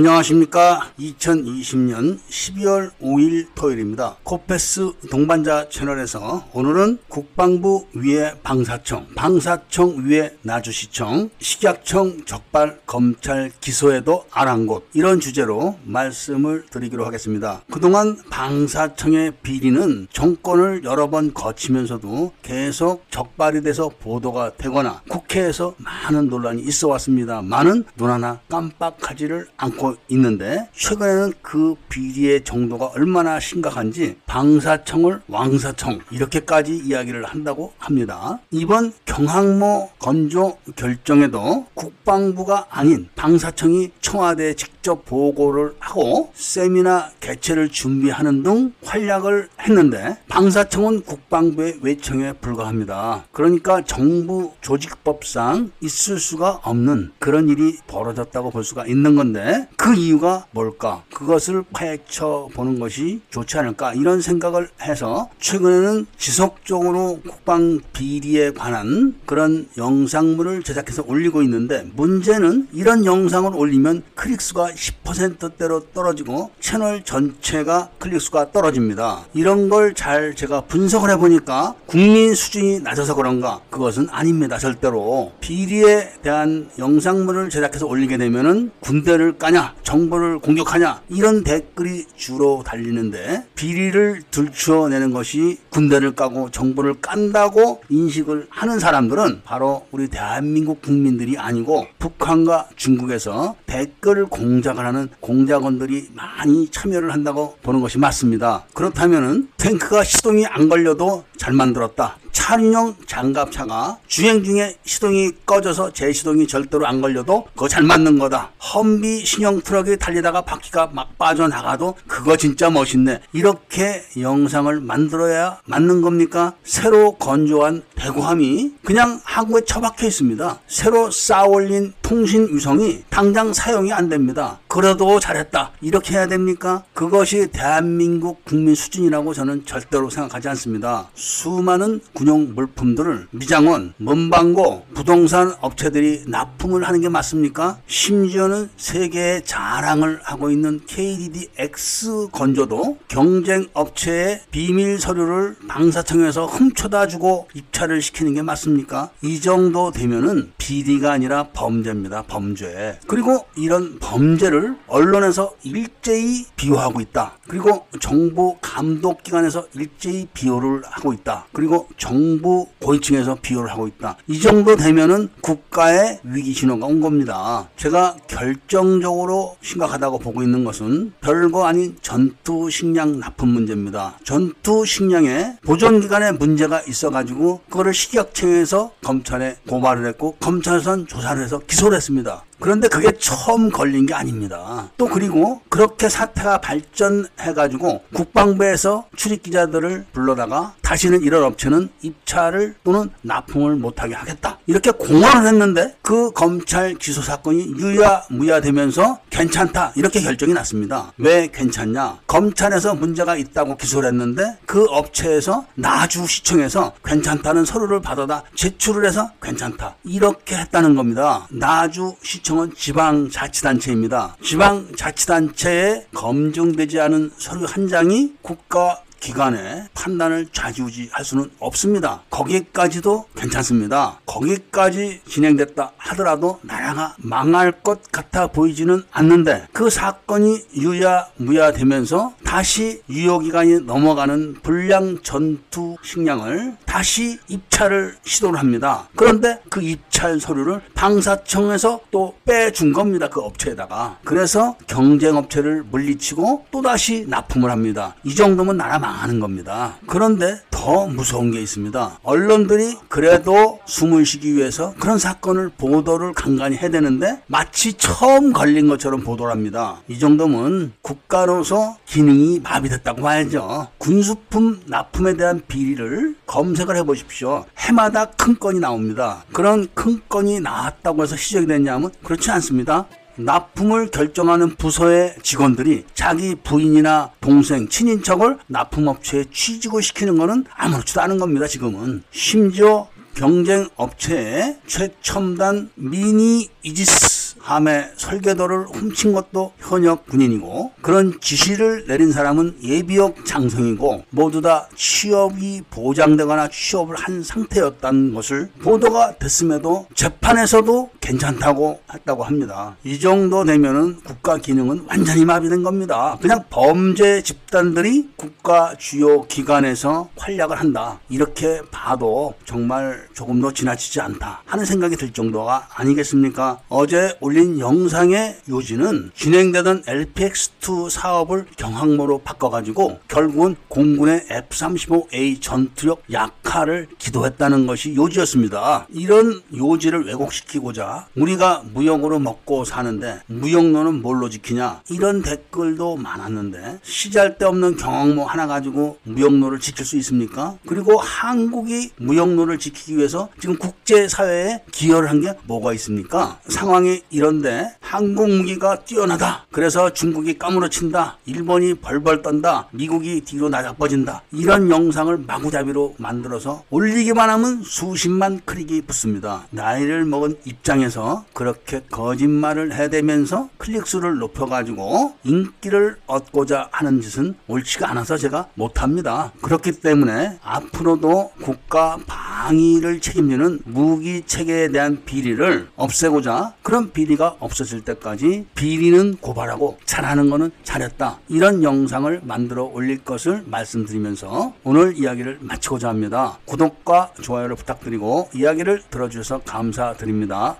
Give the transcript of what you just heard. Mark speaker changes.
Speaker 1: 안녕하십니까. 2020년 12월 5일 토요일입니다. 코페스 동반자 채널에서 오늘은 국방부 위에 방사청, 방사청 위에 나주시청, 식약청 적발 검찰 기소에도 아랑곳 이런 주제로 말씀을 드리기로 하겠습니다. 그동안 방사청의 비리는 정권을 여러 번 거치면서도 계속 적발이 돼서 보도가 되거나 국회에서 많은 논란이 있어 왔습니다. 많은 눈 하나 깜빡하지를 않고 있는데 최근에는 그 비리의 정도가 얼마나 심각한지 방사청을 왕사청 이렇게까지 이야기를 한다고 합니다. 이번 경항모 건조 결정에도 국방부가 아닌 방사청이 청와대에 직접 보고를 하고 세미나 개최를 준비하는 등 활약을 했는데 방사청은 국방부의 외청에 불과합니다. 그러니까 정부 조직법상 있을 수가 없는 그런 일이 벌어졌다고 볼 수가 있는 건데 그 이유가 뭘까? 그것을 파헤쳐 보는 것이 좋지 않을까? 이런 생각을 해서 최근에는 지속적으로 국방 비리에 관한 그런 영상물을 제작해서 올리고 있는데 문제는 이런 영상을 올리면 클릭수가 10%대로 떨어지고 채널 전체가 클릭수가 떨어집니다. 이런 걸 잘 제가 분석을 해보니까 국민 수준이 낮아서 그런가? 그것은 아닙니다. 절대로. 비리에 대한 영상물을 제작해서 올리게 되면은 군대를 까냐? 정부를 공격하냐 이런 댓글이 주로 달리는데 비리를 들추어내는 것이 군대를 까고 정부를 깐다고 인식을 하는 사람들은 바로 우리 대한민국 국민들이 아니고 북한과 중국에서 댓글 공작을 하는 공작원들이 많이 참여를 한다고 보는 것이 맞습니다. 그렇다면 탱크가 시동이 안 걸려도 잘 만들었다. 차륜형 장갑차가 주행 중에 시동이 꺼져서 재시동이 절대로 안 걸려도 그거 잘 만든 거다. 험비 신형 트럭이 달리다가 바퀴가 막 빠져나가도 그거 진짜 멋있네. 이렇게 영상을 만들어야 맞는 겁니까? 새로 건조한 대구함이 그냥 항구에 처박혀 있습니다. 새로 쌓아올린 통신 위성이 당장 사용이 안 됩니다. 그래도 잘했다. 이렇게 해야 됩니까? 그것이 대한민국 국민 수준이라고 저는 절대로 생각하지 않습니다. 수많은 군용 물품들을 미장원, 문방고, 부동산 업체들이 납품을 하는 게 맞습니까? 심지어는 세계의 자랑을 하고 있는 KDDX 건조도 경쟁 업체의 비밀 서류를 방사청에서 훔쳐다 주고 입찰을 시키는 게 맞습니까? 이 정도 되면은 비리가 아니라 범죄입니다. 범죄. 그리고 이런 범죄를 언론에서 일제히 비호하고 있다. 그리고 정부 감독 기관에서 일제히 비호를 하고 있다. 그리고 정부 고위층에서 비호를 하고 있다. 이 정도 되면은 국가의 위기 신호가 온 겁니다. 제가 결정적으로 심각하다고 보고 있는 것은 별거 아닌 전투 식량 납품 문제입니다. 전투 식량에 보존 기간에 문제가 있어가지고 그거를 식약청에서 검찰에 고발을 했고 검찰선 조사를 해서 기소를 했습니다. 그런데 그게 처음 걸린 게 아닙니다. 또 그리고 그렇게 사태가 발전해가지고 국방부에서 출입 기자들을 불러다가 다시는 이런 업체는 입찰을 또는 납품을 못하게 하겠다. 이렇게 공언을 했는데 그 검찰 기소 사건이 유야무야 되면서 괜찮다. 이렇게 결정이 났습니다. 왜 괜찮냐? 검찰에서 문제가 있다고 기소를 했는데 그 업체에서 나주 시청에서 괜찮다는 서류를 받아다 제출을 해서 괜찮다. 이렇게 했다는 겁니다. 나주 시청 시청은 지방자치단체입니다. 지방자치단체에 검증되지 않은 서류 한 장이 국가 기관의 판단을 좌지우지할 수는 없습니다. 거기까지도 괜찮습니다. 거기까지 진행됐다 하더라도 나라가 망할 것 같아 보이지는 않는데 그 사건이 유야무야 되면서 다시 유효기간이 넘어가는 불량 전투 식량을 다시 입찰을 시도를 합니다. 그런데 그 입찰 서류를 방사청에서 또 빼준 겁니다. 그 업체에다가. 그래서 경쟁업체를 물리치고 또다시 납품을 합니다. 이 정도면 나라 망 망하는 겁니다. 그런데 더 무서운 게 있습니다. 언론들이 그래도 쉬기 위해서 그런 사건을 보도를 간간히 해야 되는데 마치 처음 걸린 것처럼 보도를 합니다. 이 정도면 국가로서 기능이 마비됐다고 봐야죠. 군수품 납품에 대한 비리를 검색을 해보십시오. 해마다 큰 건이 나옵니다. 그런 큰 건이 나왔다고 해서 시작이 됐냐면 그렇지 않습니다. 납품을 결정하는 부서의 직원들이 자기 부인이나 동생, 친인척을 납품업체에 취직을 시키는 것은 아무렇지도 않은 겁니다, 지금은. 심지어 경쟁 업체에 최첨단 미니 이지스 함의 설계도를 훔친 것도 현역 군인이고 그런 지시를 내린 사람은 예비역 장성이고 모두 다 취업이 보장되거나 취업을 한 상태였다는 것을 보도가 됐음에도 재판에서도 괜찮다고 했다고 합니다. 이 정도 되면은 국가 기능은 완전히 마비된 겁니다. 그냥 범죄 집단들이 국가 주요 기관에서 활약을 한다. 이렇게 봐도 정말 조금도 지나치지 않다 하는 생각이 들 정도가 아니겠습니까? 어제 올린 영상의 요지는 진행되던 LPX2 사업을 경항모로 바꿔가지고 결국은 공군의 F-35A 전투력 약화를 기도했다는 것이 요지였습니다. 이런 요지를 왜곡시키고자 우리가 무역으로 먹고 사는데 무역로는 뭘로 지키냐 이런 댓글도 많았는데 시잘데없는 경항모 하나 가지고 무역로를 지킬 수 있습니까? 그리고 한국이 무역로를 지키기 위해서 지금 국제사회에 기여를 한 게 뭐가 있습니까? 상황이 이 런데 항공 무기가 뛰어나다. 그래서 중국이 까무러친다. 일본이 벌벌 떤다. 미국이 뒤로 나자빠진다. 이런 영상을 마구잡이로 만들어서 올리기만 하면 수십만 클릭이 붙습니다. 나이를 먹은 입장에서 그렇게 거짓말을 해대면서 클릭수를 높여가지고 인기를 얻고자 하는 짓은 옳지가 않아서 제가 못합니다. 그렇기 때문에 앞으로도 국가 방위를 책임지는 무기 체계에 대한 비리를 없애고자 그런 비리가 없어질 때까지 비리는 고발하고 잘하는 거는 잘했다. 이런 영상을 만들어 올릴 것을 말씀드리면서 오늘 이야기를 마치고자 합니다. 구독과 좋아요를 부탁드리고 이야기를 들어주셔서 감사드립니다.